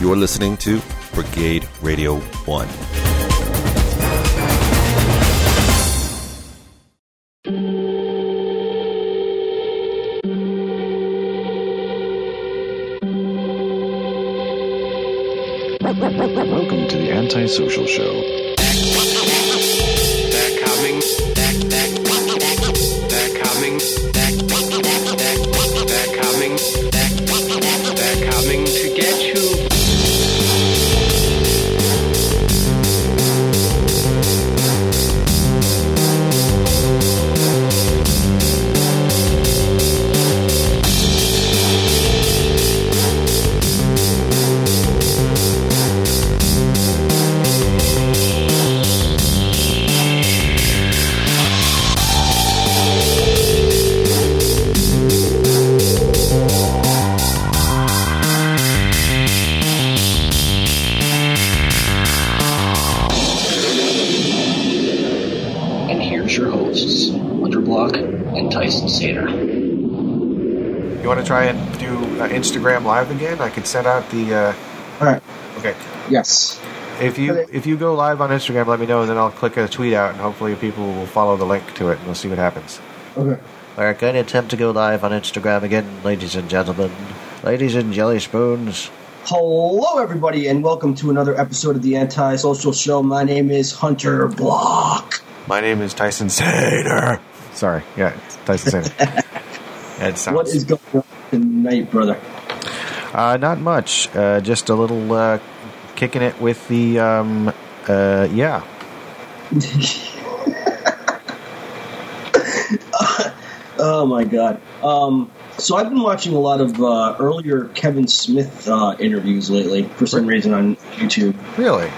You're listening to Brigade Radio 1. Welcome to the Antisocial Show. They're coming. Instagram Live again? I could set out the. Uh, All right. okay. Yes. If you Okay. if you go live on Instagram, let me know, and then I'll click a tweet out, and hopefully people will follow the link to it, and we'll see what happens. Okay. We're going to attempt to go live on Instagram again, ladies and gentlemen. Ladies and jelly spoons. Hello, everybody, and welcome to another episode of the Anti-Social Show. My name is Hunter Block. My name is Tyson Sater. Sorry, yeah, Tyson Sater. It sounds, What is going on tonight, brother? Uh, not much. Uh, just a little uh, kicking it with the um, uh, yeah. Oh my god. Um, so I've been watching a lot of uh, earlier Kevin Smith uh, interviews lately for some reason on YouTube. Really?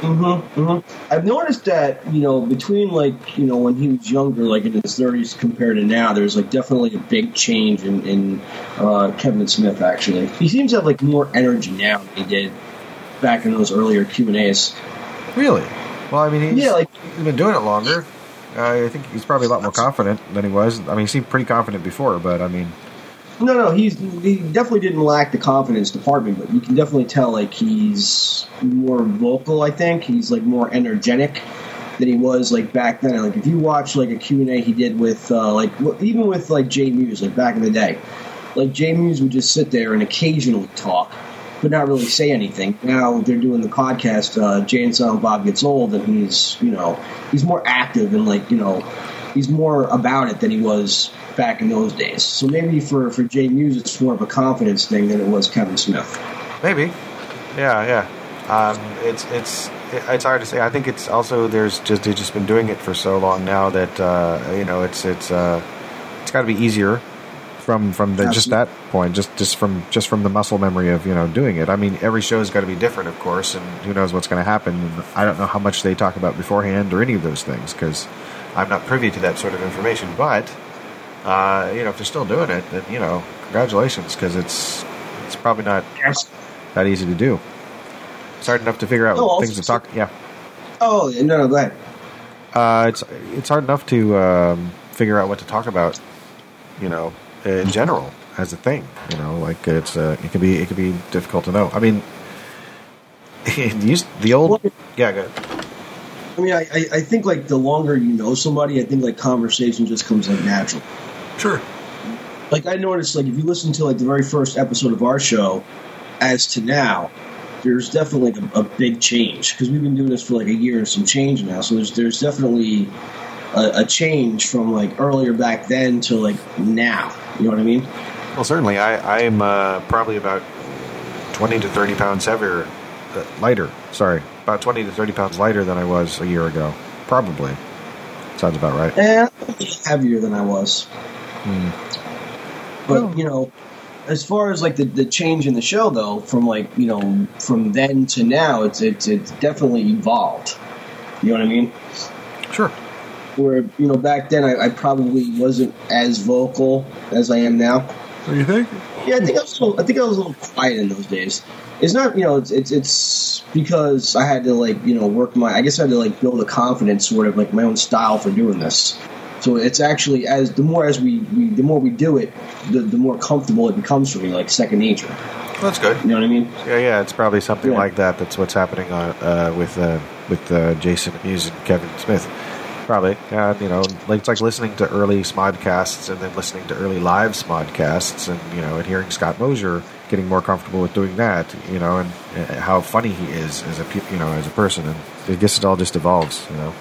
Mm-hmm, mm-hmm. I've noticed that you know between like you know when he was younger, like in his thirties compared to now, there's like definitely a big change in, in uh, Kevin Smith. Actually, he seems to have like more energy now than he did back in those earlier Q and A's. Really? Well, I mean, he's, Yeah, like he's been doing it longer. Uh, I think he's probably a lot more confident than he was. I mean, he seemed pretty confident before, but I mean, no, no, he's he definitely didn't lack the confidence department, but you can definitely tell like he's more vocal. I think he's like more energetic than he was like back then. Like if you watch like a Q and A he did with uh, like even with like Jay Mewes like back in the day, like Jay Mewes would just sit there and occasionally talk, but not really say anything. Now they're doing the podcast. Uh, Jay and Silent Bob gets old, and he's you know he's more active and like you know he's more about it than he was back in those days. So maybe for for Jay Mewes it's more of a confidence thing than it was Kevin Smith. maybe. Yeah, yeah. Um, it's it's it's hard to say. I think it's also there's just they've just been doing it for so long now that uh, you know it's it's uh, it's got to be easier from from the, just that point, just just from just from the muscle memory of you know doing it. I mean, every show's got to be different, of course, and who knows what's going to happen. I don't know how much they talk about beforehand or any of those things because I'm not privy to that sort of information. But uh, you know, if they're still doing it, then you know, congratulations because it's it's probably not Yes. that easy to do. It's hard enough to figure out also- things to talk. Yeah, Oh no, no, go ahead. uh, it's it's hard enough to um, figure out what to talk about. You know, in general as a thing. You know, like it's uh, it can be it can be difficult to know. I mean, the old yeah. Go ahead. I mean, I, I, I think like the longer you know somebody, I think like conversation just comes like natural. Sure. Like I noticed, like if you listen to like the very first episode of our show, as to now, there's definitely like a, a big change because we've been doing this for like a year and some change now. So there's there's definitely a, a change from like earlier back then to like now. You know what I mean? Well, certainly, I I'm uh, probably about twenty to thirty pounds heavier, uh, lighter. Sorry, about twenty to thirty pounds lighter than I was a year ago. Probably sounds about right. Eh, heavier than I was. But Well- you know, as far as like the, the change in the show though, from like you know from then to now, it's it's it's definitely evolved. You know what I mean? Sure. Where you know back then I, I probably wasn't as vocal as I am now. What do you think? Yeah, I think I was a little, I think I was a little quiet in those days. It's not you know it's it's it's because I had to like you know work my I guess I had to like build a confidence sort of like my own style for doing this. So it's actually as the more as we, we the more we do it, the, the more comfortable it becomes for me, like second nature. That's good. You know what I mean? Yeah, yeah, it's probably something Yeah. like that. That's what's happening on, uh, with uh, with uh, Jason Mewes and Kevin Smith. Probably, yeah. You know, it's like listening to early Smodcasts and then listening to early live Smodcasts, and you know, and hearing Scott Mosier getting more comfortable with doing that. You know, and uh, how funny he is as a you know as a person, and I guess it all just evolves. You know.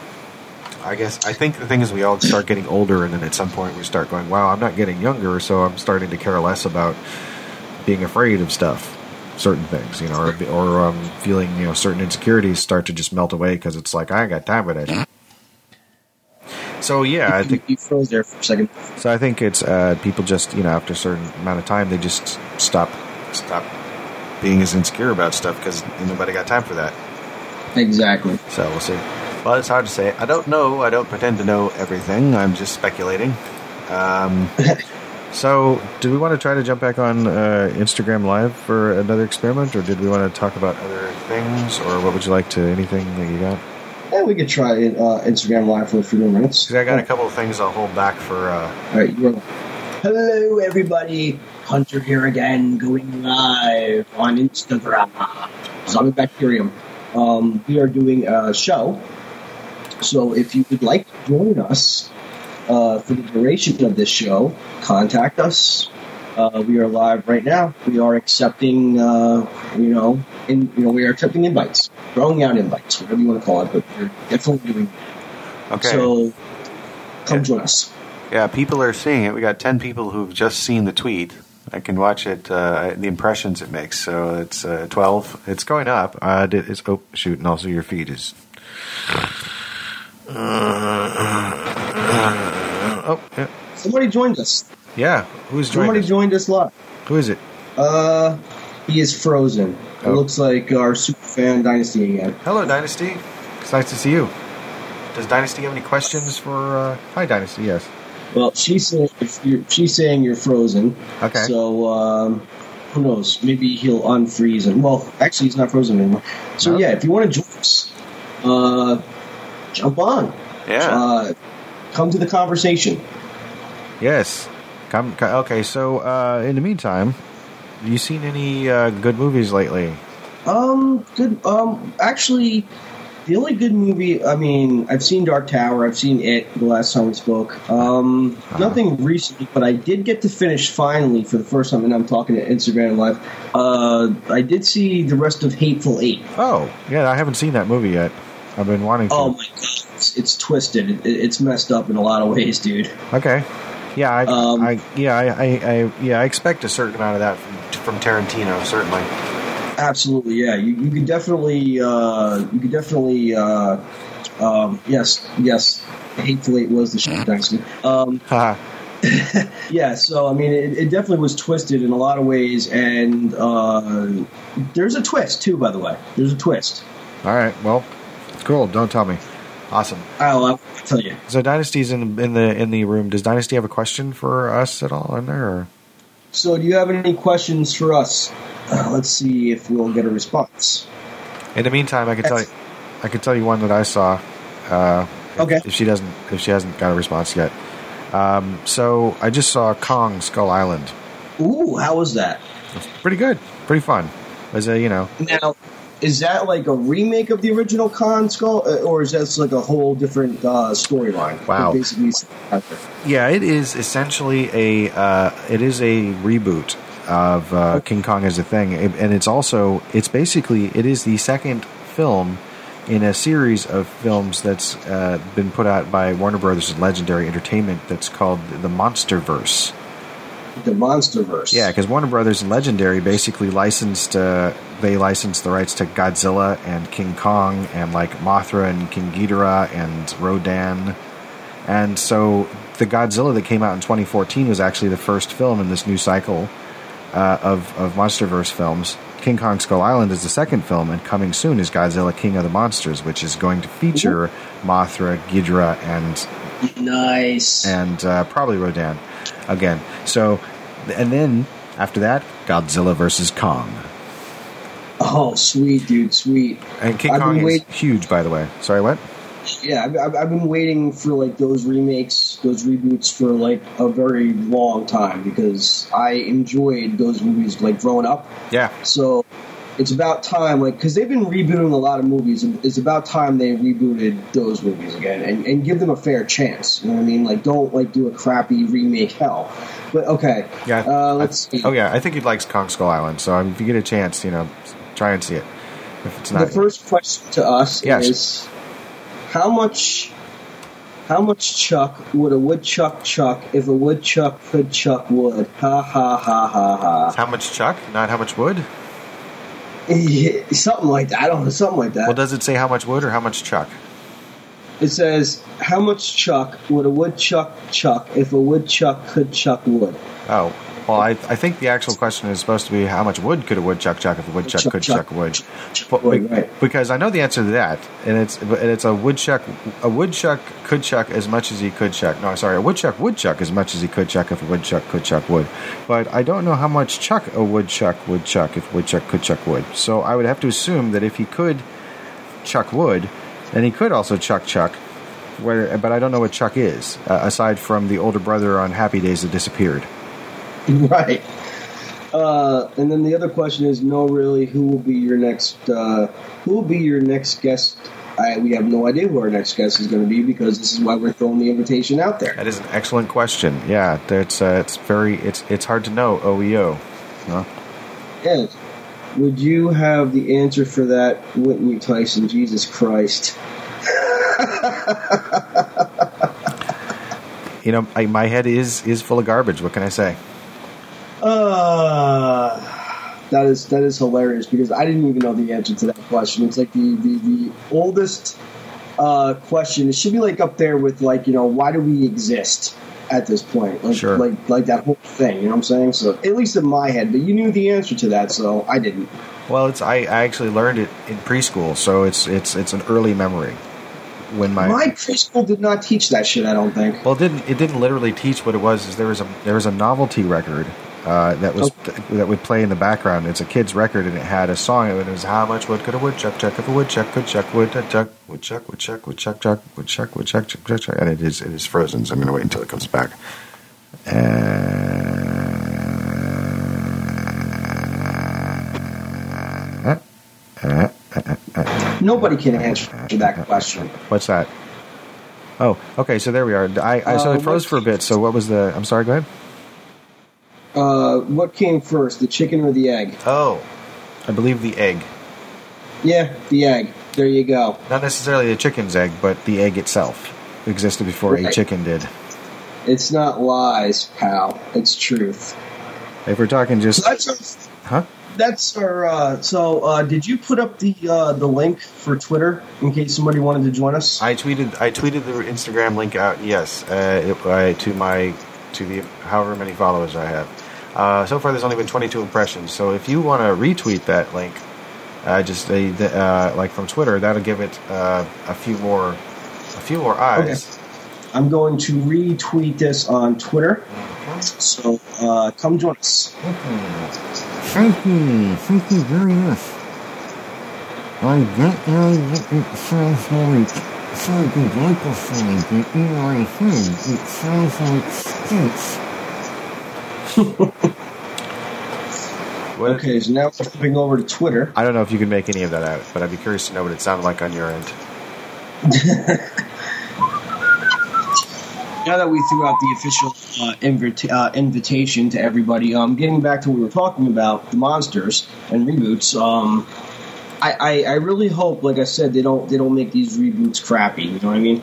I guess I think the thing is we all start getting older, and then at some point we start going, "Wow, I'm not getting younger," so I'm starting to care less about being afraid of stuff, certain things, you know, or, or um, feeling you know certain insecurities start to just melt away because it's like I ain't got time for that. So yeah, I think you froze there for a second. so. I think it's uh, people just you know after a certain amount of time they just stop stop being as insecure about stuff because nobody got time for that. Exactly. So we'll see. Well, it's hard to say. I don't know. I don't pretend to know everything. I'm just speculating. Um, so, do we want to try to jump back on uh, Instagram Live for another experiment, or did we want to talk about other things, or what would you like to anything that you got? Yeah, we could try uh, Instagram Live for a few more minutes. 'Cause I got a couple of things I'll hold back for. Uh, All right, you're Hello, everybody. Hunter here again, going live on Instagram. Zombie Bacterium. Um, we are doing a show, so if you would like to join us uh, for the duration of this show, contact us. Uh, we are live right now. We are accepting, uh, you know, in, you know, we are accepting invites, throwing out invites, whatever you want to call it, but we're definitely doing. okay. So, come Yeah. join us. yeah, people are seeing it. We got ten people who've just seen the tweet. I can watch it. Uh, the impressions it makes. So it's uh, twelve. It's going up. Uh, it's oh shoot, and also your feed is. Oh yeah, Somebody joined us. Yeah. Who's joining? Somebody us? joined us live. Who is it? Uh, he is frozen. It Oh. looks like our super fan dynasty again. Hello, Dynasty. It's nice to see you. Does Dynasty have any questions for? Uh, hi, Dynasty. Yes. Well, she's saying if you're, she's saying you're frozen. Okay. So um, who knows? Maybe he'll unfreeze and well, actually, he's not frozen anymore. So No? yeah, if you want to join us, uh, jump on. Yeah. Uh, come to the conversation. yes. Come. co- Okay. So uh, in the meantime, you seen any uh, good movies lately? Um, good. Um, actually, the only good movie. I mean, I've seen Dark Tower. I've seen it. The last time we spoke. Um, Uh-huh. nothing recently, but I did get to finish finally for the first time, and I'm talking to Instagram Live. Uh, I did see the rest of Hateful Eight. Oh, yeah. I haven't seen that movie yet. I've been wanting to. Oh my god, it's, it's twisted. It, it's messed up in a lot of ways, dude. Okay. Yeah. I. Um, I yeah. I, I, I. Yeah. I expect a certain amount of that from, from Tarantino. Certainly. Absolutely, yeah. You, you could definitely, uh, you could definitely, uh, um, yes, yes. Hateful Eight was the shit dynasty. Um, Yeah, so I mean, it, it definitely was twisted in a lot of ways, and uh, there's a twist too. By the way, there's a twist. All right. Well, cool. Don't tell me. Awesome. I'll, I'll tell you. So Dynasty's in in the in the room. Does Dynasty have a question for us at all in there? Or? So, do you have any questions for us? Uh, let's see if we'll get a response. In the meantime, I can tell you, I can tell you one that I saw. Uh, if- Okay. If she doesn't, if she hasn't got a response yet, um, so I just saw Kong Skull Island. Ooh, how was that? It's pretty good, pretty fun. As a you know, Now, is that like a remake of the original Kong Skull, uh, or is that like a whole different uh, storyline? Wow. Basically, yeah, it is essentially a uh, it is a reboot of uh, King Kong as a thing, and it's also it's basically it is the second film in a series of films that's uh, been put out by Warner Brothers and Legendary Entertainment that's called the MonsterVerse. the MonsterVerse. Yeah, because Warner Brothers and Legendary basically licensed uh, they licensed the rights to Godzilla and King Kong and like Mothra and King Ghidorah and Rodan, and so the Godzilla that came out in 2014 was actually the first film in this new cycle uh, of of MonsterVerse films. King Kong Skull Island is the second film, and coming soon is Godzilla King of the Monsters, which is going to feature Mothra, Ghidorah, and nice. and uh, probably Rodan again. So, and then after that, Godzilla versus Kong. Oh, sweet, dude, sweet. And King I've Kong is wait- huge, by the way. Sorry, what? Yeah, I've, I've, been waiting for like those remakes those reboots for like a very long time because I enjoyed those movies like growing up. Yeah. So it's about time, like, because they've been rebooting a lot of movies. It's about time they rebooted those movies again and, and give them a fair chance. You know what I mean? Like, don't like do a crappy remake hell. But okay, Yeah. Uh, let's I- see. Oh yeah, I think he likes Kong Skull Island. So if you get a chance, you know, try and see it. If it's the first question to us Yes. is how much how much chuck would a woodchuck chuck if a woodchuck could chuck wood? Ha ha ha ha ha. how much chuck, not how much wood. Yeah, something like that. I don't know, something like that. Well, does it say how much wood or how much chuck? it says how much chuck would a woodchuck chuck if a woodchuck could chuck wood? Oh, well, I, I think the actual question is supposed to be how much wood could a woodchuck chuck if a woodchuck Chuck, could chuck, chuck wood. But right. Because I know the answer to that, and it's and it's a woodchuck. A woodchuck could chuck as much as he could chuck. No, I'm sorry, a woodchuck would chuck as much as he could chuck if a woodchuck could chuck wood. But I don't know how much chuck a woodchuck would chuck if a woodchuck could chuck wood. So I would have to assume that if he could chuck wood, then he could also chuck chuck. Where, but I don't know what chuck is, uh, aside from the older brother on Happy Days that disappeared. right. Uh, and then the other question is, no, really, who will be your next? Uh, who will be your next guest? I, we have no idea who our next guest is going to be because this is why we're throwing the invitation out there. That is an excellent question. Yeah, that's uh, it's very it's it's hard to know OEO. Huh? Would you have the answer for that, wouldn't you, Tyson? Jesus Christ! You know, I, my head is is full of garbage. What can I say? Uh, that is that is hilarious because I didn't even know the answer to that question. It's like the the, the oldest uh, question. It should be like up there with like you know why do we exist at this point? Like Sure. like like that whole thing. You know what I'm saying? So at least in my head, but you knew the answer to that, so I didn't. Well, it's I, I actually learned it in preschool, so it's it's it's an early memory. When my, My preschool did not teach that shit. I don't think. well, it didn't it didn't literally teach what it was. Is there was a there was a novelty record uh, that was that would play in the background. It's a kid's record, and it had a song. It was how much wood could a woodchuck chuck if a woodchuck could chuck wood chuck woodchuck woodchuck woodchuck chuck woodchuck woodchuck chuck chuck wood chuck and it is it is frozen. So I'm going to wait until it comes back. Uh, Nobody can answer that question. what's that? Oh, okay. So there we are. I, I so Uh, it froze for a bit. So what was the? I'm sorry. Go ahead. Uh, what came first, the chicken or the egg? Oh, I believe the egg. Yeah, the egg. There you go. Not necessarily the chicken's egg, but the egg itself existed before a chicken did. It's not lies, pal. It's truth. If we're talking just, So that's huh? that's our. Uh, so, uh, did you put up the uh, the link for Twitter in case somebody wanted to join us? I tweeted. I tweeted the Instagram link out. Yes, uh, it, uh, to my to the however many followers I have. Uh, so far, there's only been 22 impressions. So if you want to retweet that link, uh, just uh, uh, like from Twitter, that'll give it uh, a few more a few more eyes. Okay. I'm going to retweet this on Twitter. So uh, come join us. Thank you. Thank you very much. I get I get it sounds like so good microphone, but in my head it sounds like Okay, so now we're flipping over to Twitter. I don't know if you can make any of that out, but I'd be curious to know what it sounded like on your end. Now that we threw out the official uh, invita- uh, invitation to everybody, um, getting back to what we were talking about, the monsters and reboots. Um, I, I, I really hope, like I said, they don't they don't make these reboots crappy. You know what I mean?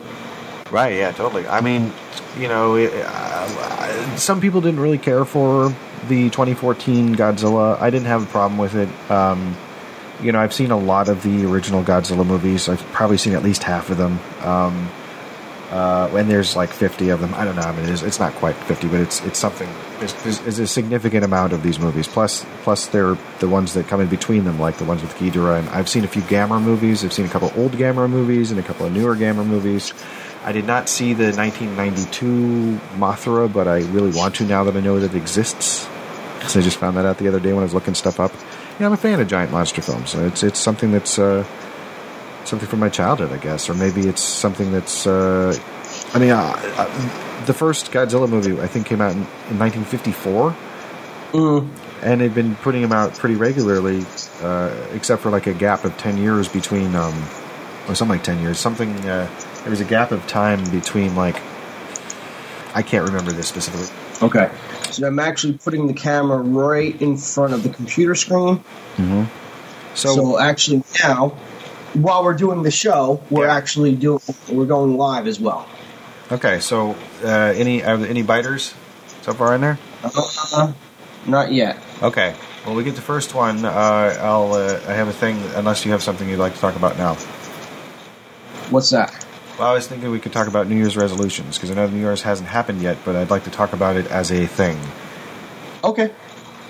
Right, yeah, totally. I mean, you know, it, uh, some people didn't really care for the 2014 Godzilla. I didn't have a problem with it. Um, you know, I've seen a lot of the original Godzilla movies. I've probably seen at least half of them. Um, uh, and there's like 50 of them. I don't know. I mean, it's, it's not quite 50, but it's it's something. There's, a significant amount of these movies. Plus, plus they're the ones that come in between them, like the ones with Ghidorah. And I've seen a few Gamera movies. I've seen a couple old Gamera movies and a couple of newer Gamera movies. I did not see the 1992 Mothra, but I really want to now that I know that it exists. Because I just found that out the other day when I was looking stuff up. Yeah, I'm a fan of giant monster films. It's it's something that's uh, something from my childhood, I guess, or maybe it's something that's uh, I mean, uh, uh, the first Godzilla movie I think came out in, in 1954, Mm. and they've been putting them out pretty regularly, uh, except for like a gap of 10 years between, um, or something like 10 years. Something uh, there was a gap of time between like I can't remember this specifically. Okay. So I'm actually putting the camera right in front of the computer screen. So, So, actually now, while we're doing the show, we're Yeah. actually doing we're going live as well. okay, so uh, any are there any biters so far in there? Uh, not yet. Okay. Well, we get the first one. Uh, I'll. Uh, I have a thing. Unless you have something you'd like to talk about now. What's that? Well, I was thinking we could talk about New Year's resolutions because I know New Year's hasn't happened yet, but I'd like to talk about it as a thing. Okay.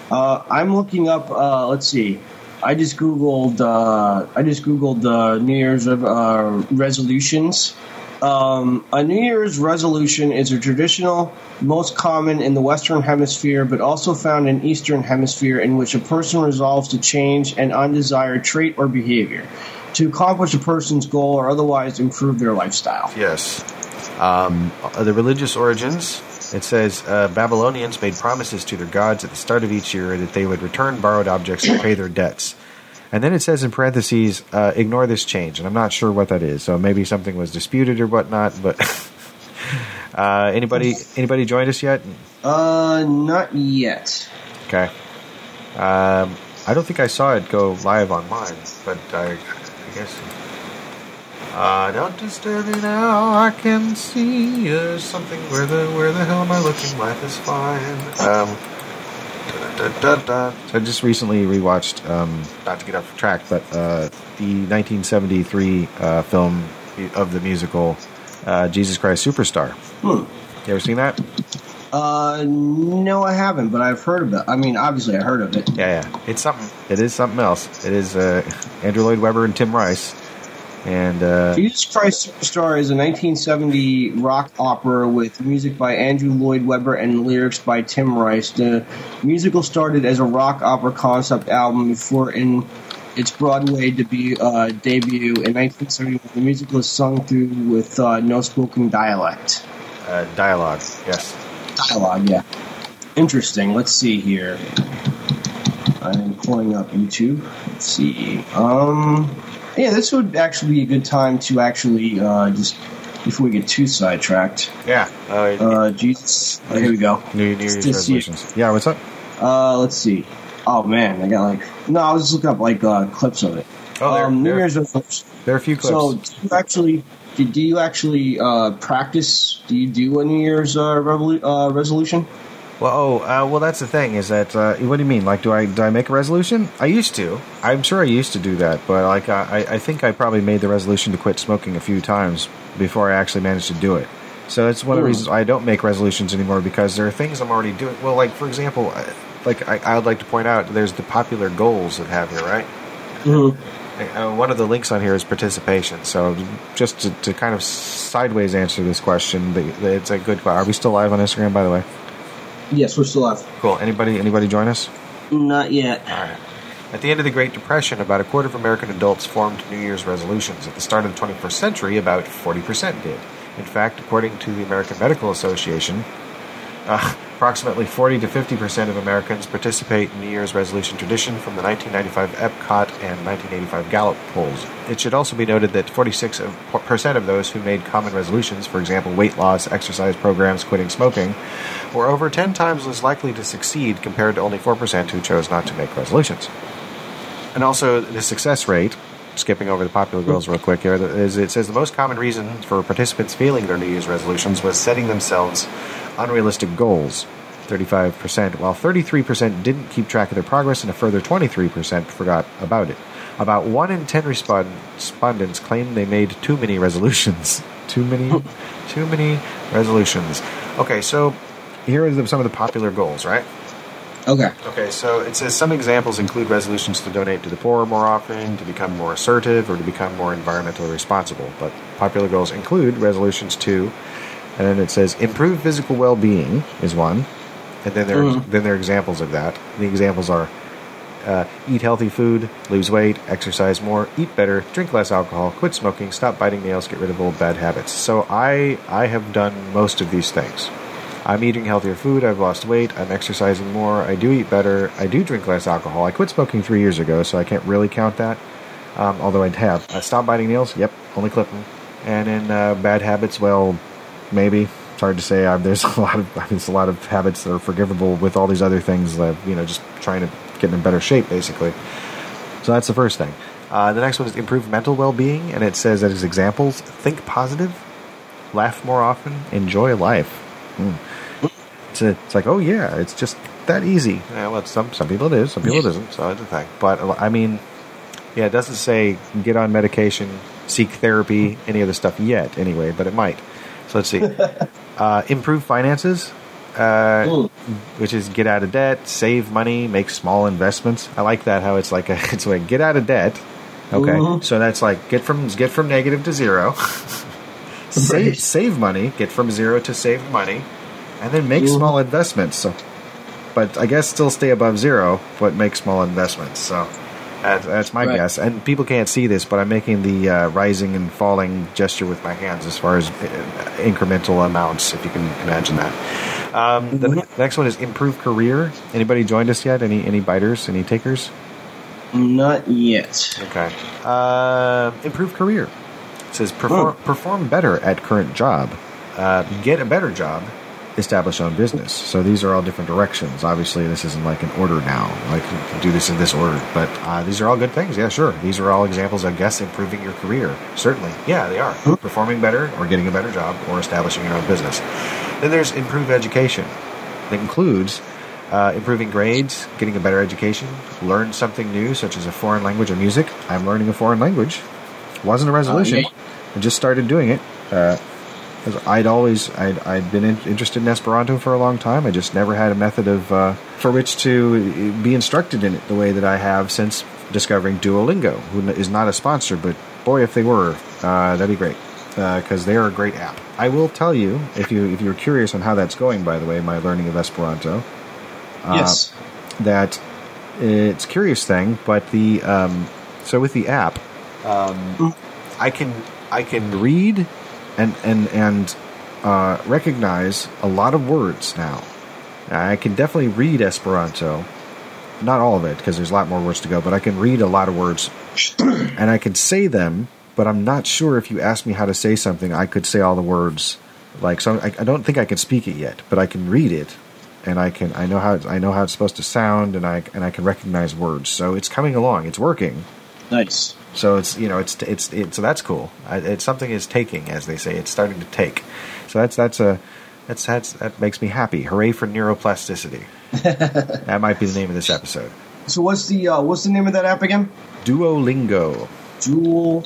Uh, I'm looking up. Uh, let's see. I just googled. Uh, I just googled uh, New Year's uh, resolutions. Um, a New Year's resolution is a traditional, most common in the Western Hemisphere, but also found in Eastern Hemisphere, in which a person resolves to change an undesired trait or behavior, to accomplish a person's goal or otherwise improve their lifestyle. Yes. Um, the religious origins. It says uh, Babylonians made promises to their gods at the start of each year that they would return borrowed objects and pay their debts. And then it says in parentheses, uh, ignore this change. And I'm not sure what that is. So maybe something was disputed or whatnot. But uh, anybody anybody joined us yet? Uh, not yet. Okay. Um, I don't think I saw it go live on mine, but I, I guess. Uh, don't disturb me now. I can see uh, something. Where the where the hell am I looking? Life is fine. Um, da, da, da, da. So I just recently rewatched. Um, not to get off track, but uh, the 1973 uh, film of the musical uh, Jesus Christ Superstar. Hmm. You ever seen that? Uh, no, I haven't, but I've heard of it. I mean, obviously, I heard of it. Yeah, yeah. It's something. It is something else. It is uh, Andrew Lloyd Webber and Tim Rice, and uh, Jesus Christ Superstar is a 1970 rock opera with music by Andrew Lloyd Webber and lyrics by Tim Rice. The musical started as a rock opera concept album before in its Broadway debut, uh, debut in 1971. The musical is sung through with uh, no spoken dialect. uh, dialogue. Yes. Dialogue, yeah. Interesting. Let's see here. I'm pulling up YouTube. Let's see. Um, yeah, this would actually be a good time to actually uh, just before we get too sidetracked. Yeah. Uh, Uh, Jesus. Oh, here we go. New, New Year's resolutions. Yeah. What's up? Uh, let's see. Oh man, I got like no. I was just looking up like uh, clips of it. Oh, there- um, New there- Year's resolutions. There are a few clips. So, actually do, do you actually uh, practice? Do you do a New Year's uh, revolu- uh, resolution? well, oh, uh, well, that's the thing. Is that uh, what do you mean? Like, do I do I make a resolution? I used to. I'm sure I used to do that, but like, I, I think I probably made the resolution to quit smoking a few times before I actually managed to do it. So it's one of the Hmm. reasons I don't make resolutions anymore because there are things I'm already doing. Well, like for example, like I, I would like to point out, there's the popular goals that have here, right? Mm-hmm. Uh, one of the links on here is participation. So, just to, to kind of sideways answer this question, the, the, it's a good. Are we still live on Instagram, by the way? Yes, we're still live. Cool. Anybody? Anybody join us? Not yet. All right. At the end of the Great Depression, about a quarter of American adults formed New Year's resolutions. At the start of the 21st century, about 40% did. In fact, according to the American Medical Association, uh, approximately 40 to 50% of Americans participate in New Year's resolution tradition from the 1995 Epcot and 1985 Gallup polls. It should also be noted that 46% of those who made common resolutions, for example, weight loss, exercise programs, quitting smoking, were over 10 times less likely to succeed compared to only 4% who chose not to make resolutions. And also, the success rate, skipping over the popular goals real quick here, is it says the most common reason for participants failing their New Year's resolutions was setting themselves unrealistic goals. 35%, while 33% didn't keep track of their progress, and a further 23% forgot about it. About 1 in 10 respondents claim they made too many resolutions. Too many, too many resolutions. Okay, so here are the, some of the popular goals, right? Okay. Okay, so it says some examples include resolutions to donate to the poor more often, to become more assertive, or to become more environmentally responsible. But popular goals include resolutions to, and then it says improve physical well-being is one, and then there Mhm. then there are examples of that. The examples are uh, eat healthy food, lose weight, exercise more, eat better, drink less alcohol, quit smoking, stop biting nails, get rid of old bad habits. So I I have done most of these things. I'm eating healthier food. I've lost weight. I'm exercising more. I do eat better. I do drink less alcohol. I quit smoking three years ago, so I can't really count that. Um, although I'd have. I stopped biting nails. Yep, only clip them. And in uh, bad habits, well, maybe it's hard to say. i there's a lot of I mean, there's a lot of habits that are forgivable with all these other things that you know just trying to get in better shape, basically. So that's the first thing. Uh, the next one is improve mental well-being, and it says that as examples: think positive, laugh more often, enjoy life. Hmm. It's, a, it's like, oh yeah, it's just that easy. Yeah, well, some some people it is, some people it isn't. So it's a thing. But uh, I mean, yeah, it doesn't say get on medication, seek therapy, any of the stuff yet, anyway. But it might. So let's see. uh, improve finances, uh, which is get out of debt, save money, make small investments. I like that. How it's like a, it's like get out of debt. Okay, Mhm. so that's like get from get from negative to zero. save save money, get from zero to save money, and then make Mhm. small investments. So, but I guess still stay above zero, but make small investments. So. That's, that's my Right. guess, and people can't see this, but I'm making the uh, rising and falling gesture with my hands as far as uh, incremental amounts, if you can imagine that. Um, the Mhm. next one is improve career. Anybody joined us yet? Any any biters? Any takers? Not yet. Okay. Uh, improve career. It says perform, perform better at current job. Uh, get a better job. Establish own business. So these are all different directions. Obviously, this isn't like an order now. Like you can do this in this order, but uh, these are all good things. Yeah, sure. These are all examples, I guess, improving your career. Certainly, yeah, they are. Performing better, or getting a better job, or establishing your own business. Then there's improve education. That includes uh, improving grades, getting a better education, learn something new, such as a foreign language or music. I'm learning a foreign language. Wasn't a resolution. yeah. I just started doing it. Uh, 'cause I'd always I'd, I'd been in, interested in Esperanto for a long time. I just never had a method of uh, for which to be instructed in it the way that I have since discovering Duolingo, who is not a sponsor, but boy, if they were, uh, that'd be great because they are a great app. I will tell you if you if you're curious on how that's going. By the way, my learning of Esperanto yes. that it's a curious thing, but the um, so with the app, um, I can I can read and and and uh, recognize a lot of words now. I can definitely read Esperanto, not all of it because there's a lot more words to go, but I can read a lot of words and I can say them. But I'm not sure if you ask me how to say something, I could say all the words. Like so, I, I don't think I can speak it yet, but I can read it and I can I know how I know how it's supposed to sound, and I and I can recognize words. So it's coming along. It's working. Nice. So it's you know it's it's, so that's cool. It's something is taking, as they say. It's starting to take. So that's that's a that's that's that makes me happy. Hooray for neuroplasticity. that might be the name of this episode. So what's the uh, what's the name of that app again? Duolingo. Dual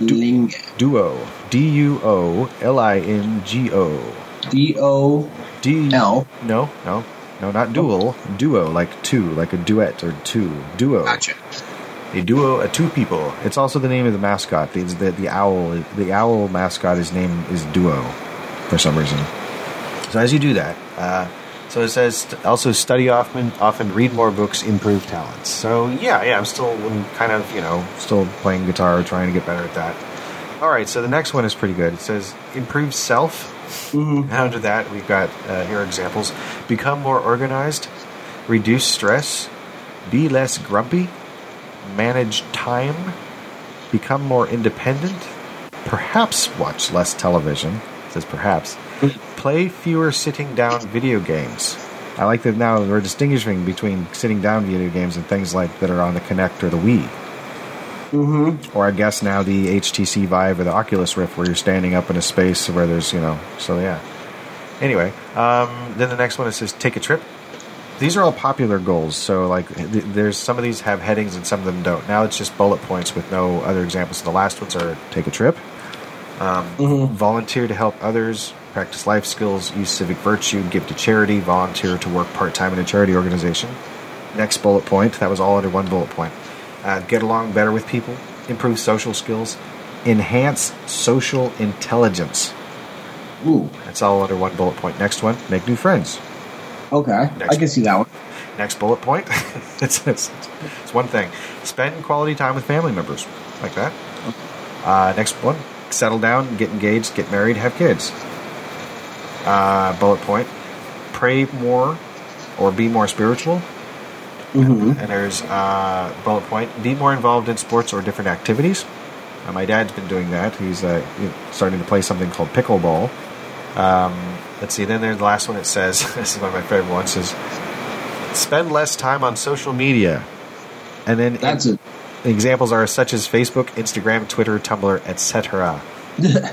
Ling Duo. D U O L I N G O. D O D L. No, no, no, not dual. Duo, like two, like a duet or two. Duo. Gotcha. A duo, a two people. It's also the name of the mascot. The the, the owl, the owl mascot. His name is Duo, for some reason. So as you do that, uh, so it says also study often, often read more books, improve talents. So yeah, yeah, I'm still I'm kind of you know still playing guitar, trying to get better at that. All right, so the next one is pretty good. It says improve self. Mhm. And under that, we've got uh, here are examples: become more organized, reduce stress, be less grumpy, manage time, become more independent, perhaps watch less television. It says perhaps. Play fewer sitting down video games. I like that now we're distinguishing between sitting down video games and things like that are on the Kinect or the Wii. Mm-hmm. Or I guess now the HTC Vive or the Oculus Rift where you're standing up in a space where there's, you know, so yeah. Anyway, um, then the next one it says take a trip. These are all popular goals, so like th- there's some of these have headings and some of them don't. Now it's just bullet points with no other examples. The last ones are take a trip, um, volunteer to help others, practice life skills, use civic virtue, give to charity, volunteer to work part time in a charity organization. Next bullet point, that was all under one bullet point. Uh, get along better with people, improve social skills, enhance social intelligence. Ooh. That's all under one bullet point. Next one, make new friends. Okay. Next I can see that one. Next bullet point. it's, it's, it's one thing. Spend quality time with family members. Like that. Uh, next one. Settle down, get engaged, get married, have kids. Uh, bullet point. Pray more or be more spiritual. Mm-hmm. And there's uh, bullet point. Be more involved in sports or different activities. Uh, my dad's been doing that. He's uh, you starting to play something called pickleball. Um, let's see. Then there's the last one. It says this is one of my favorite ones. Is spend less time on social media. And then That's it. examples are such as Facebook, Instagram, Twitter, Tumblr, etc.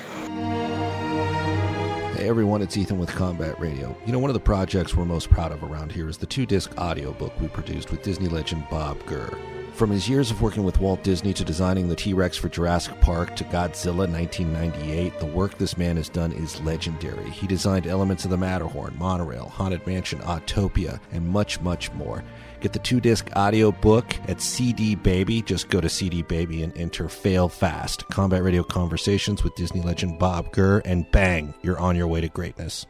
Hey everyone, it's Ethan with Combat Radio. You know, one of the projects we're most proud of around here is the two disc audiobook we produced with Disney legend Bob Gurr. From his years of working with Walt Disney to designing the T Rex for Jurassic Park to Godzilla 1998, the work this man has done is legendary. He designed elements of the Matterhorn, Monorail, Haunted Mansion, Autopia, and much, much more. Get the two disc audio book at CD Baby. Just go to CD Baby and enter Fail Fast. Combat Radio Conversations with Disney legend Bob Gurr, and bang, you're on your way to greatness.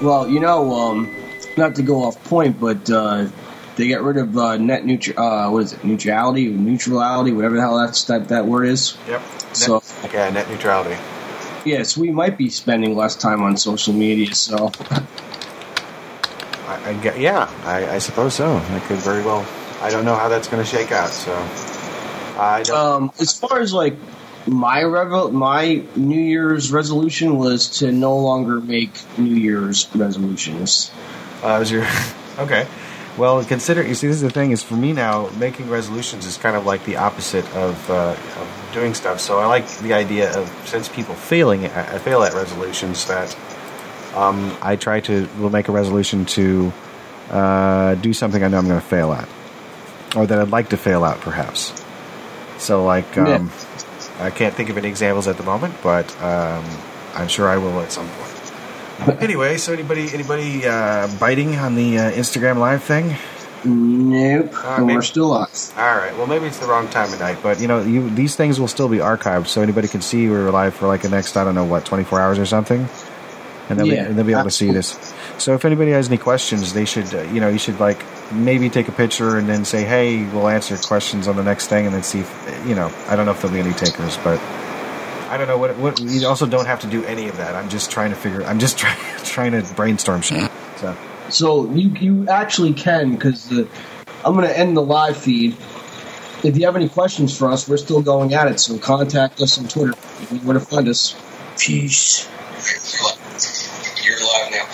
Well, you know, um, not to go off point, but uh, they got rid of uh, net neutral. Uh, what is it? Neutrality, neutrality, whatever the hell that's, that that word is. Yep. So- yeah, net neutrality. Yes, we might be spending less time on social media. So, I, I get, yeah, I, I suppose so. I could very well. I don't know how that's going to shake out. So I don't. um, as far as like my revel, my New Year's resolution was to no longer make New Year's resolutions. Uh, was your okay? Well, consider you see. This is the thing is for me now. Making resolutions is kind of like the opposite of, uh, of doing stuff. So I like the idea of since people failing I fail at resolutions that um, I try to will make a resolution to uh, do something I know I'm going to fail at, or that I'd like to fail at, perhaps. So like um, I can't think of any examples at the moment, but um, I'm sure I will at some point. Anyway, so anybody anybody uh, biting on the uh, Instagram live thing? Nope, Uh, maybe- we're still on. All right. Well, maybe it's the wrong time of night, but you know, you these things will still be archived, so anybody can see we're live for like the next I don't know what 24 hours or something, and they'll, Yeah, be, they'll be able to see this. So if anybody has any questions, they should uh, you know you should like maybe take a picture and then say, hey, we'll answer questions on the next thing, and then see if you know I don't know if there'll be any takers, but. I don't know what. What you also don't have to do any of that. I'm just trying to figure. I'm just trying trying to brainstorm shit. So So you you actually can because I'm going to end the live feed. If you have any questions for us, we're still going at it. So contact us on Twitter. If you know where to find us. Peace. You're live now.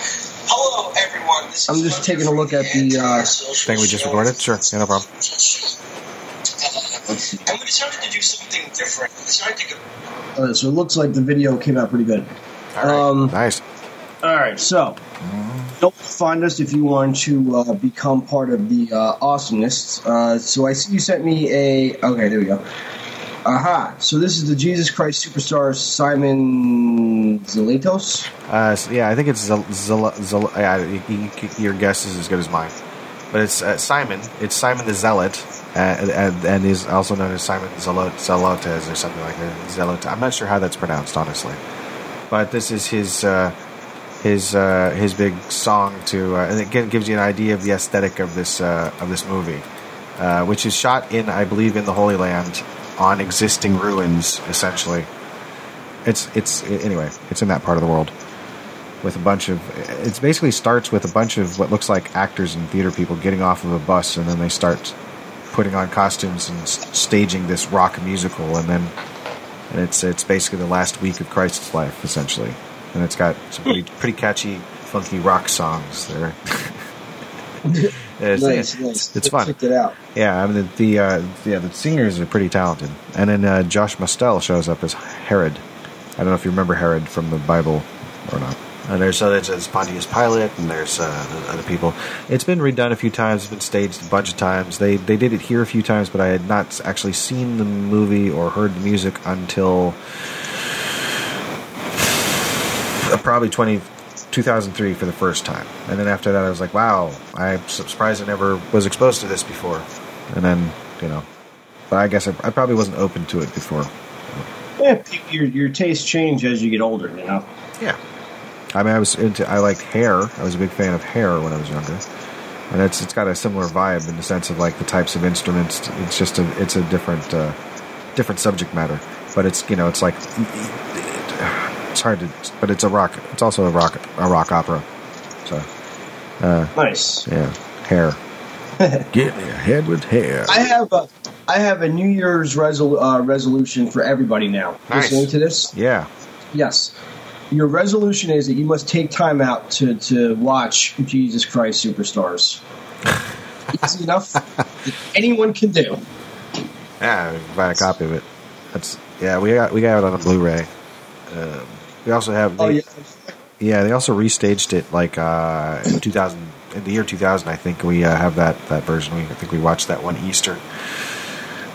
Hello, everyone. This I'm is just taking a look at the, uh, thing we just recorded. Sure, yeah, no problem. Let's see. And we decided to do something different. We decided to go. So it looks like the video came out pretty good. All right. Um, nice. All right, so don't find us if you want to uh, become part of the uh, awesomeness. Uh, so I see you sent me a. Okay, there we go. Aha! So this is the Jesus Christ Superstar Simon Zealotes. Uh, so, yeah, I think it's Zal- Zal- Zal- yeah, you, you, your guess is as good as mine. But it's uh, Simon. It's Simon the Zealot, uh, and, and is also known as Simon Zelot Zelotes or something like that. Zelot. I'm not sure how that's pronounced, honestly. But this is his uh, his uh, his big song to, uh, and it gi- gives you an idea of the aesthetic of this uh, of this movie, which is shot in, I believe, in the Holy Land on existing ruins, essentially. It's it's anyway. It's in that part of the world with a bunch of. It basically starts with a bunch of what looks like actors and theater people getting off of a bus, and then they start putting on costumes and staging this rock musical, and then and it's it's basically the last week of Christ's life, essentially, and it's got some pretty pretty catchy, funky rock songs there. it's, nice, nice. it's fun. It out. Yeah, I mean the, the uh, yeah the singers are pretty talented, and then uh, Josh Mostel shows up as Herod. I don't know if you remember Herod from the Bible or not. And there's so there's, there's Pontius Pilate, and there's uh, other people. It's been redone a few times. It's been staged a bunch of times. They they did it here a few times, but I had not actually seen the movie or heard the music until uh, probably 20, 2003 for the first time. And then after that, I was like, wow, I'm surprised I never was exposed to this before. And then, you know, but I guess I, I probably wasn't open to it before. Yeah, your your tastes change as you get older. You know. Yeah. I mean, I was into. I liked Hair. I was a big fan of Hair when I was younger, and it's it's got a similar vibe in the sense of like the types of instruments. It's just a it's a different uh, different subject matter, but it's you know it's like it's hard to, but it's a rock. It's also a rock a rock opera. So uh, Nice. yeah, Hair. Get ahead with Hair. I have a, I have a New Year's resol- uh, resolution for everybody now. Nice. Listening to this, Yeah. yes. Your resolution is that you must take time out to, to watch Jesus Christ Superstars. Easy enough. that anyone can do. Yeah, buy a copy of it. That's yeah. We got we got it on a Blu-ray. Um, we also have Oh yeah. yeah. They also restaged it like uh, in 2000 in the year 2000. I think we uh, have that that version. We I think we watched that one Easter.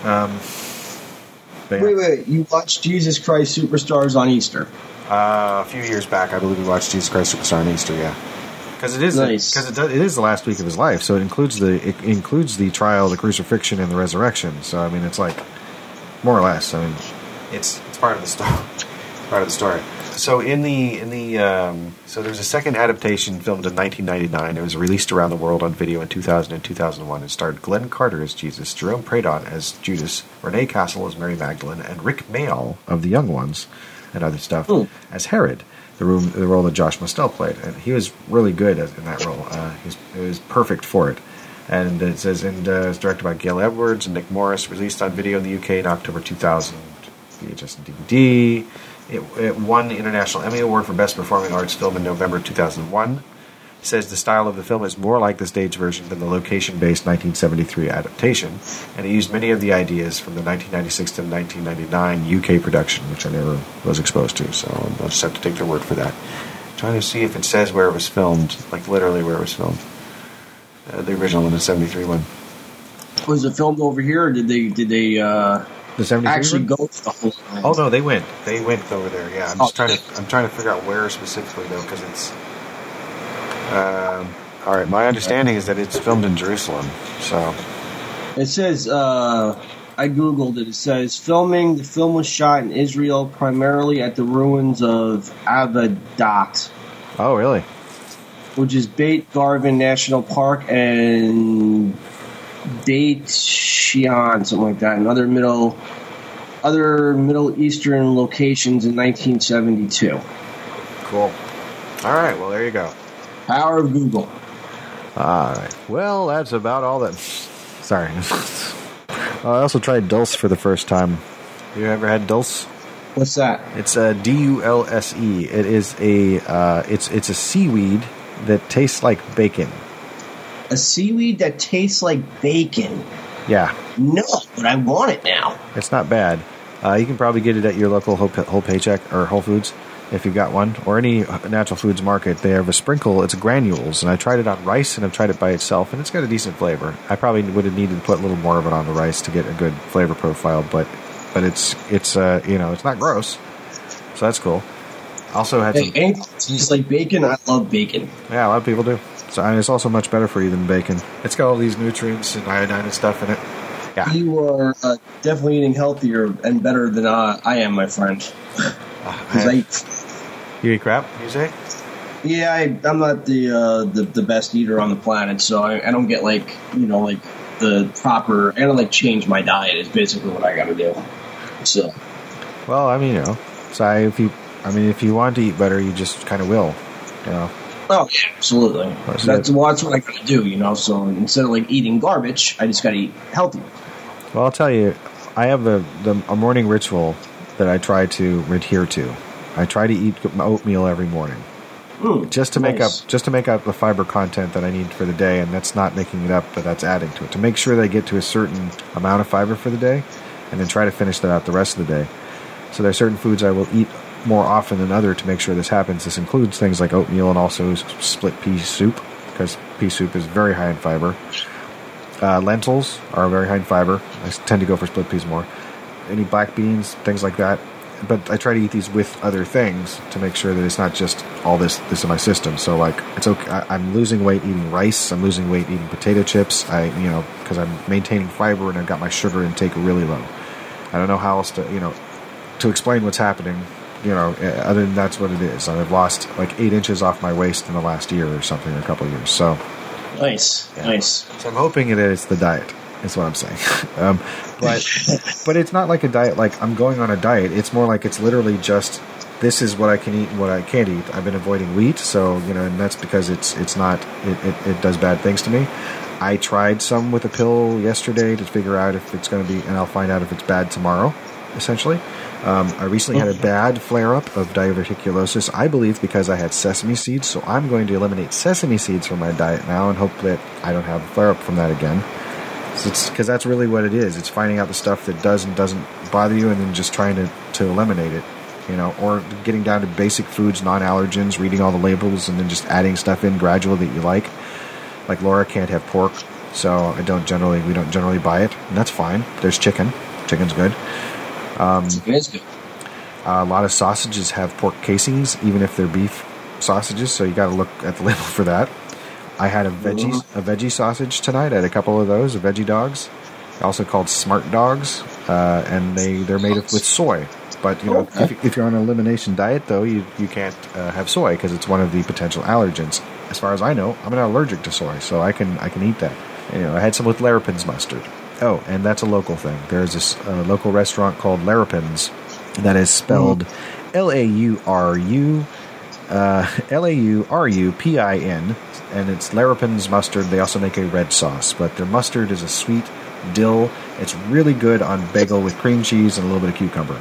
Um, but yeah. Wait, wait. You watched Jesus Christ Superstars on Easter? Uh, a few years back, I believe we watched Jesus Christ Superstar on Easter. Yeah, because it is Nice. because it, does- it is the last week of his life, so it includes the it includes the trial, the crucifixion, and the resurrection. So I mean, it's like more or less. I mean, it's it's part of the story. Part of the story. So in the in the um, so there's a second adaptation filmed in 1999. It was released around the world on video in 2000 and 2001. It starred Glenn Carter as Jesus, Jerome Pradon as Judas, Renee Castle as Mary Magdalene, and Rick Mayall of The Young Ones and other stuff Hmm. as Herod, the, room, the role that Josh Mostel played, and he was really good in that role. Uh, he was, he was perfect for it. And it says, and uh, it's directed by Gail Edwards and Nick Morris. Released on video in the UK in October 2000, VHS and DVD. It, it won the International Emmy Award for Best Performing Arts Film in November 2001. Says the style of the film is more like the stage version than the location-based 1973 adaptation, and it used many of the ideas from the 1996 to 1999 UK production, which I never was exposed to. So I'll just have to take their word for that. trying to see if it says where it was filmed, like literally where it was filmed. Uh, the original one, the '73 one. Was it filmed over here, or did they did they uh, The '73 actually one? go to the whole? Land? Oh no, they went. They went over there. Yeah, I'm just Oh. trying to. I'm trying to figure out where specifically though, because it's. Um, all right, my understanding is that it's filmed in Jerusalem. So It says, uh, I googled it. It says filming. The film was shot in Israel, primarily at the ruins of Avadat, Oh, really? which is Beit Guvrin National Park, and Shean, something like that, and other middle other Middle Eastern locations in 1972. Cool. All right. Well, there you go. Power of Google. All right. Well, that's about all that. Sorry. I also tried dulse for the first time. You ever had dulse? What's that? It's a D U L S E. It is a uh, it's it's a seaweed that tastes like bacon. A seaweed that tastes like bacon. Yeah, No, but I want it now. it's not bad. Uh, you can probably get it at your local whole, whole paycheck or Whole Foods if you've got one, or any natural foods market. They have a sprinkle. It's granules, and I tried it on rice, and I've tried it by itself, and it's got a decent flavor. I probably would have needed to put a little more of it on the rice to get a good flavor profile, but but it's it's uh, you know it's not gross, so that's cool. Also had some, that like bacon, I love bacon. yeah, a lot of people do. So and it's also much better for you than bacon. It's got all these nutrients and iodine and stuff in it. Yeah, You are uh, definitely eating healthier and better than uh, I am, my friend. I, you eat crap, you say? yeah, I, I'm not the, uh, the the best eater on the planet, so I, I don't get like you know like the proper. I don't like change my diet. Is basically what I got to do. So Well, I mean, you know, so I, if you, I mean, if you want to eat better, you just kind of will, you know. Oh yeah, absolutely. That's That's well, that's what I gotta do, you know. So instead of like eating garbage, I just gotta eat healthy. Well, I'll tell you, I have a the a morning ritual that I try to adhere to. I try to eat oatmeal every morning, Mm, just to make up just to make up the fiber content that I need for the day, and that's not making it up, but that's adding to it to make sure that I get to a certain amount of fiber for the day, and then try to finish that out the rest of the day. So there are certain foods I will eat more often than other to make sure this happens. This includes things like oatmeal and also split pea soup because pea soup is very high in fiber. Uh, lentils are very high in fiber. I tend to go for split peas more. Any black beans, things like that. But I try to eat these with other things to make sure that it's not just all this this in my system. So like it's okay. I, I'm losing weight eating rice. I'm losing weight eating potato chips. I you know because I'm maintaining fiber and I've got my sugar intake really low. I don't know how else to you know to explain what's happening you know, uh, other than that's what it is. I've lost like eight inches off my waist in the last year or something, or a couple of years. So, Nice, Yeah. nice. so I'm hoping that it is the diet. Is what I'm saying. um, but but it's not like a diet. Like I'm going on a diet. It's more like it's literally just this is what I can eat and what I can't eat. I've been avoiding wheat, so you know, and that's because it's it's not it, it, it does bad things to me. I tried some with a pill yesterday to figure out if it's going to be, and I'll find out if it's bad tomorrow. Essentially, um, I recently had a bad flare up of diverticulosis. I believe because I had sesame seeds, so I'm going to eliminate sesame seeds from my diet now and hope that I don't have a flare up from that again. Because that's really what it is. It's finding out the stuff that does and doesn't bother you, and then just trying to, to eliminate it. You know, or getting down to basic foods, non-allergens, reading all the labels, and then just adding stuff in gradually that you like. Like Laura can't have pork, so I don't generally we don't generally buy it, and that's fine. There's chicken. Chicken's good. Good. Uh, a lot of sausages have pork casings, even if they're beef sausages. So you got to look at the label for that. I had a veggie a veggie sausage tonight. I had a couple of those, a veggie dogs, also called Smart Dogs, uh, and they they're made of, with soy. But you know, if, if you're on an elimination diet, though, you you can't uh, have soy because it's one of the potential allergens. As far as I know, I'm not allergic to soy, so I can I can eat that. You know, I had some with Larrupin's mustard. Oh, and that's a local thing. There's this uh, local restaurant called Larrupin's that is spelled L A U R U uh, L A U R U P I N, and it's Larrupin's mustard. They also make a red sauce, but their mustard is a sweet dill. It's really good on bagel with cream cheese and a little bit of cucumber.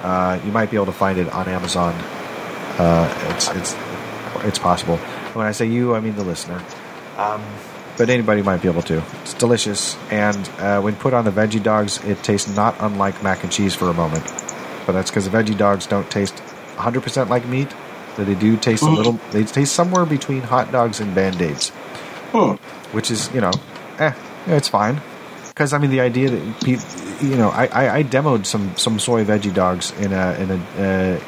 Uh, you might be able to find it on Amazon. Uh, it's it's it's possible. When I say you, I mean the listener. Um, but anybody might be able to. It's delicious, and uh, when put on the veggie dogs, it tastes not unlike mac and cheese for a moment. But that's because the veggie dogs don't taste 100% like meat. That they do taste a little. They taste somewhere between hot dogs and band aids, Hmm. which is you know, eh, yeah, it's fine. Because I mean, the idea that people, you know, I, I, I demoed some some soy veggie dogs in a in a. Uh,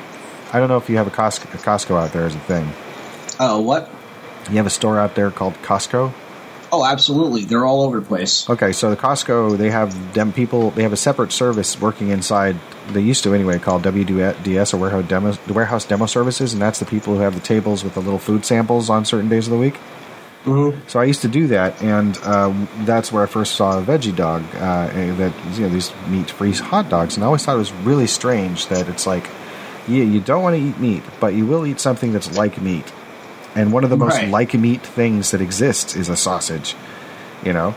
I don't know if you have a Costco, a Costco out there as a thing. Oh, what? You have a store out there called Costco. Oh, absolutely. They're all over the place. Okay, so the Costco they have them people they have a separate service working inside. They used to anyway called WDS or warehouse demo warehouse demo services, and that's the people who have the tables with the little food samples on certain days of the week. Mm-hmm. So I used to do that, and uh, that's where I first saw a veggie dog. Uh, eh, that you know these meat-free hot dogs, and I always thought it was really strange that it's like, yeah, you don't want to eat meat, but you will eat something that's like meat. And one of the most Right. like meat things that exists is a sausage. You know,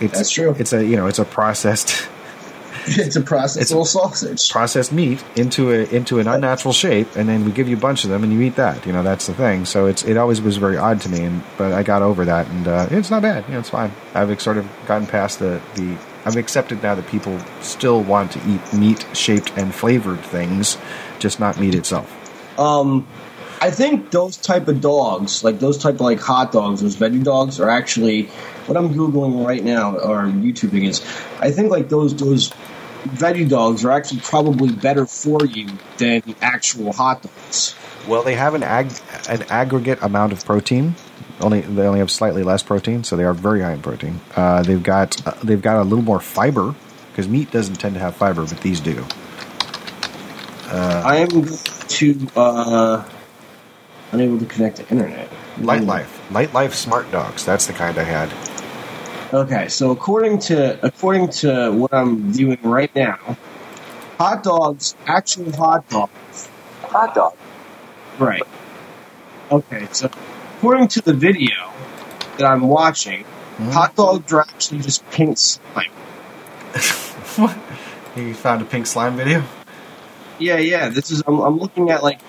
it's That's true. It's a you know it's a processed it's a processed It's- little sausage. processed meat into a into an unnatural shape, and then we give you a bunch of them, and you eat that. You know, that's the thing. So it's it always was very odd to me, and but I got over that, and uh, it's not bad. You know, it's fine. I've sort of gotten past the the. I've accepted now that people still want to eat meat shaped and flavored things, just not meat itself. Um, I think those type of dogs, like those type of like hot dogs, those veggie dogs, are actually what I'm googling right now or YouTubing is. I think like those those veggie dogs are actually probably better for you than actual hot dogs. Well, they have an ag an aggregate amount of protein. Only they only have slightly less protein, so they are very high in protein. Uh, they've got uh, they've got a little more fiber because meat doesn't tend to have fiber, but these do. I am going to uh, unable to connect to internet. Lightlife, Light Life Smart Dogs. That's the kind I had. Okay, so according to according to what I'm viewing right now, hot dogs, actual hot dogs, hot dog, right? Okay, so according to the video that I'm watching, hmm? hot dogs are actually just pink slime. what? You found a pink slime video? Yeah, yeah. This is I'm, I'm looking at like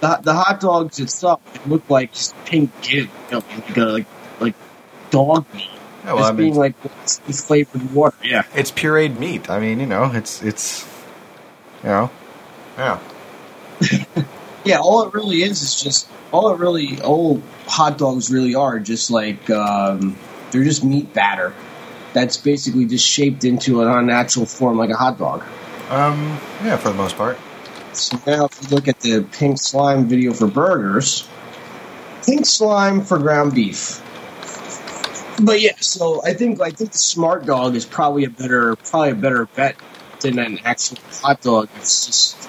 the the hot dogs itself. It look like just pink goo, you know, like a, like like dog meat. Yeah, well, Just I mean- being like it's flavored water. Yeah. It's pureed meat. I mean, you know, it's it's you know, yeah. Yeah, all it really is is just all it really all hot dogs really are just like um, they're just meat batter that's basically just shaped into an unnatural form like a hot dog. Um, yeah, for the most part. So now if you look at the pink slime video for burgers, pink slime for ground beef. But yeah, so I think I think the smart dog is probably a better probably a better bet than an actual hot dog. It's just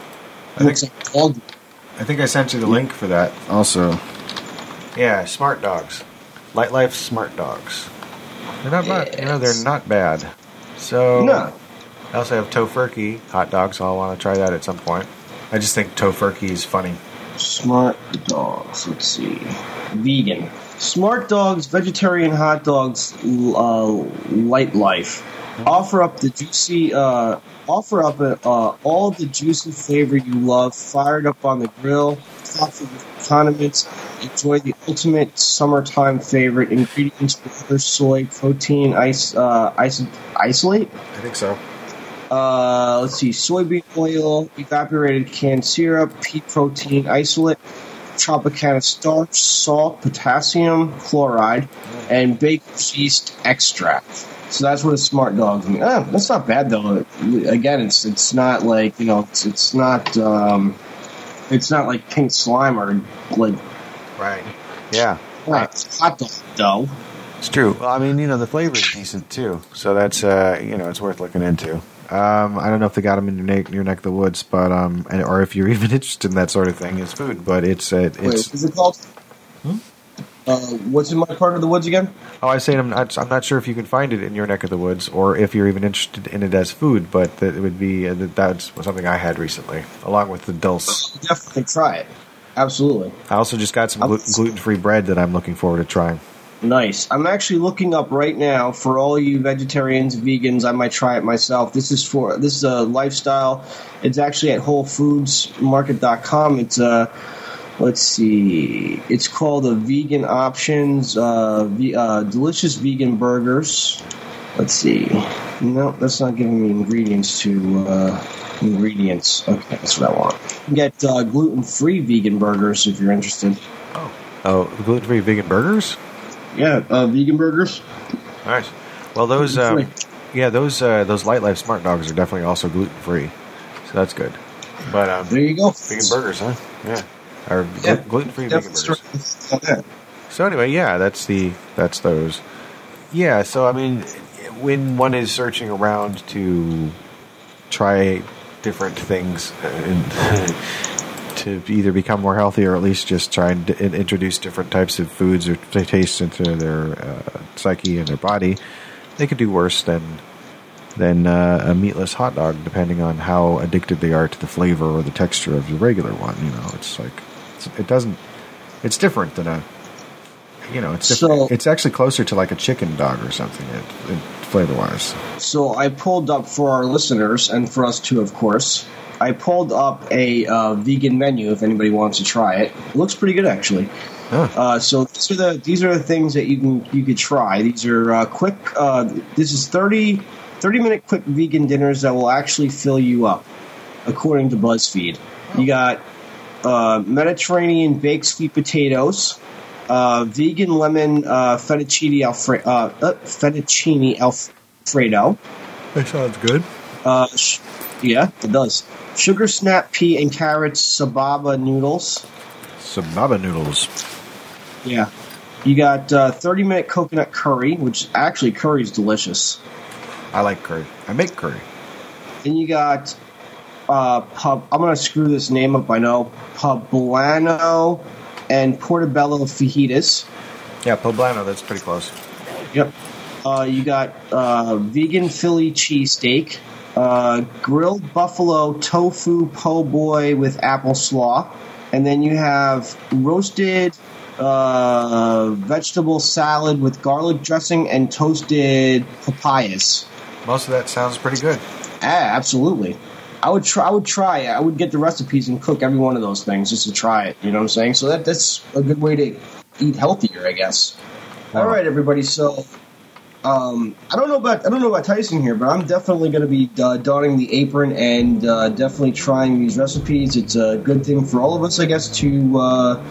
I looks think, like dog. I think I sent you the link for that also. Yeah, smart dogs. Lightlife smart dogs. They're not bad. You know, they're not bad. So No. I also have Tofurky hot dogs. So I'll want to try that at some point. I just think Tofurky is funny. Smart dogs. Let's see. Vegan. Smart dogs, vegetarian hot dogs, uh, Lightlife. Offer up the juicy, uh, offer up uh, all the juicy flavor you love, fired up on the grill, topped with condiments. Enjoy the ultimate summertime favorite. Ingredients: butter, soy, protein, ice, uh, ice, isolate. I think so. Uh, let's see, soybean oil, evaporated canned syrup, pea protein isolate, Tropicana starch, salt, potassium chloride, and baker's yeast extract. So that's what a smart dog means. Ah, that's not bad though. Again, it's it's not like you know, it's it's not um, it's not like pink slime or like Right. Yeah. like hot dog dough. It's true. Well, I mean, you know, the flavor is decent too, so that's uh, you know, it's worth looking into. Um, I don't know if they got them in your neck, your neck of the woods, but um, and, or if you're even interested in that sort of thing as food. But it's uh, Wait, it's. what's it called? Uh, what's in my part of the woods again? Oh, I was saying I'm not. I'm not sure if you can find it in your neck of the woods, or if you're even interested in it as food. But that it would be uh, that that's something I had recently, along with the dulse. Definitely try it. Absolutely. I also just got some I'm- glu- gluten-free bread that I'm looking forward to trying. Nice. I'm actually looking up right now for all you vegetarians, vegans. I might try it myself. This is for this is a lifestyle. It's actually at WholeFoodsMarket.com. It's a let's see. It's called the Vegan Options uh, ve- uh, Delicious Vegan Burgers. Let's see. No, that's not giving me ingredients to uh, ingredients. Okay, that's what I want. You can get uh, gluten-free vegan burgers if you're interested. Oh, Oh, gluten-free vegan burgers. Yeah, uh, vegan burgers. Nice. Well, those um, yeah, those uh, those Lightlife Smart Dogs are definitely also gluten-free, so that's good. But um, There you go. vegan burgers, huh? Yeah, or Yeah, gluten-free vegan burgers. that. So anyway, yeah, that's the that's those. Yeah, so I mean, when one is searching around to try different things uh, and to either become more healthy or at least just try and introduce different types of foods or tastes into their uh, psyche and their body, they could do worse than than uh, a meatless hot dog, depending on how addicted they are to the flavor or the texture of the regular one. You know, it's like it's, it doesn't. It's different than a. You know, it's. So- it's actually closer to like a chicken dog or something, it, it, flavor wise. So I pulled up for our listeners and for us too, of course. I pulled up a uh, vegan menu if anybody wants to try it. It looks pretty good actually. Huh. Uh, so these are the these are the things that you can you could try. These are uh, quick. Uh, this is 30, 30 minute quick vegan dinners that will actually fill you up, according to BuzzFeed. You got uh, Mediterranean baked sweet potatoes, uh, vegan lemon uh, fettuccine alfre- uh, uh, fettuccine alfredo. That sounds good. Uh, sh- yeah, it does. Sugar snap pea and carrots sababa noodles. Sababa noodles. Yeah. You got uh, 30 minute coconut curry, which actually curry is delicious. I like curry. I make curry. Then you got uh, pub. I'm gonna screw this name up. I know Poblano and Portobello fajitas. Yeah, poblano. That's pretty close. Yep. Uh, you got uh, vegan Philly cheesesteak, uh, grilled buffalo tofu po' boy with apple slaw, and then you have roasted uh, vegetable salad with garlic dressing and toasted papayas. Most of that sounds pretty good. Ah, absolutely. I would try. I would try. I would get the recipes and cook every one of those things just to try it. You know what I'm saying? So that that's a good way to eat healthier, I guess. All right, everybody. So, um, I don't know about I don't know about Tyson here, but I'm definitely going to be uh, donning the apron and uh, definitely trying these recipes. It's a good thing for all of us, I guess, to uh,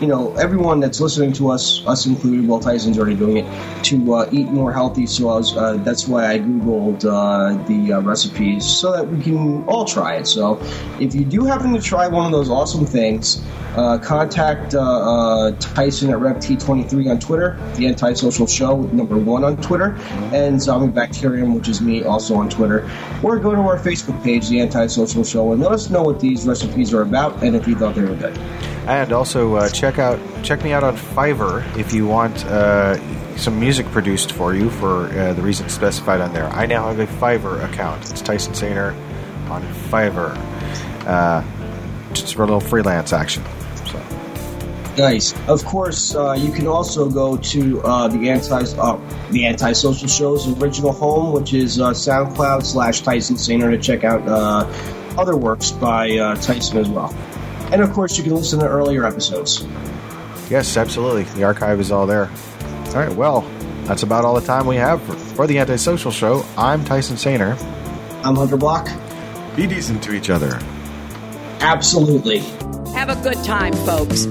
you know, everyone that's listening to us, us included, well, Tyson's already doing it, to uh, eat more healthy. So was, uh, that's why I Googled uh, the uh, recipes so that we can all try it. So if you do happen to try one of those awesome things, uh, contact uh, Tyson at RevT23 on Twitter, the Antisocial Show, number one on Twitter, and Zombie Bacterium, which is me, also on Twitter. Or go to our Facebook page, the Antisocial Show, and let us know what these recipes are about and if you thought they were good. And also uh, check out check me out on Fiverr if you want uh, some music produced for you for uh, the reasons specified on there. I now have a Fiverr account. It's Tyson Sainer on Fiverr. Uh, just for a little freelance action. So Nice. Of course, uh, you can also go to uh, the anti the antisocial show's original home, which is SoundCloud slash Tyson Sainer, to check out other works by Tyson as well. And of course, you can listen to earlier episodes. yes, absolutely. The archive is all there. All right. Well, that's about all the time we have for, for the Antisocial Show. I'm Tyson Sainer. I'm Hunter Block. Be decent to each other. Absolutely. Have a good time, folks.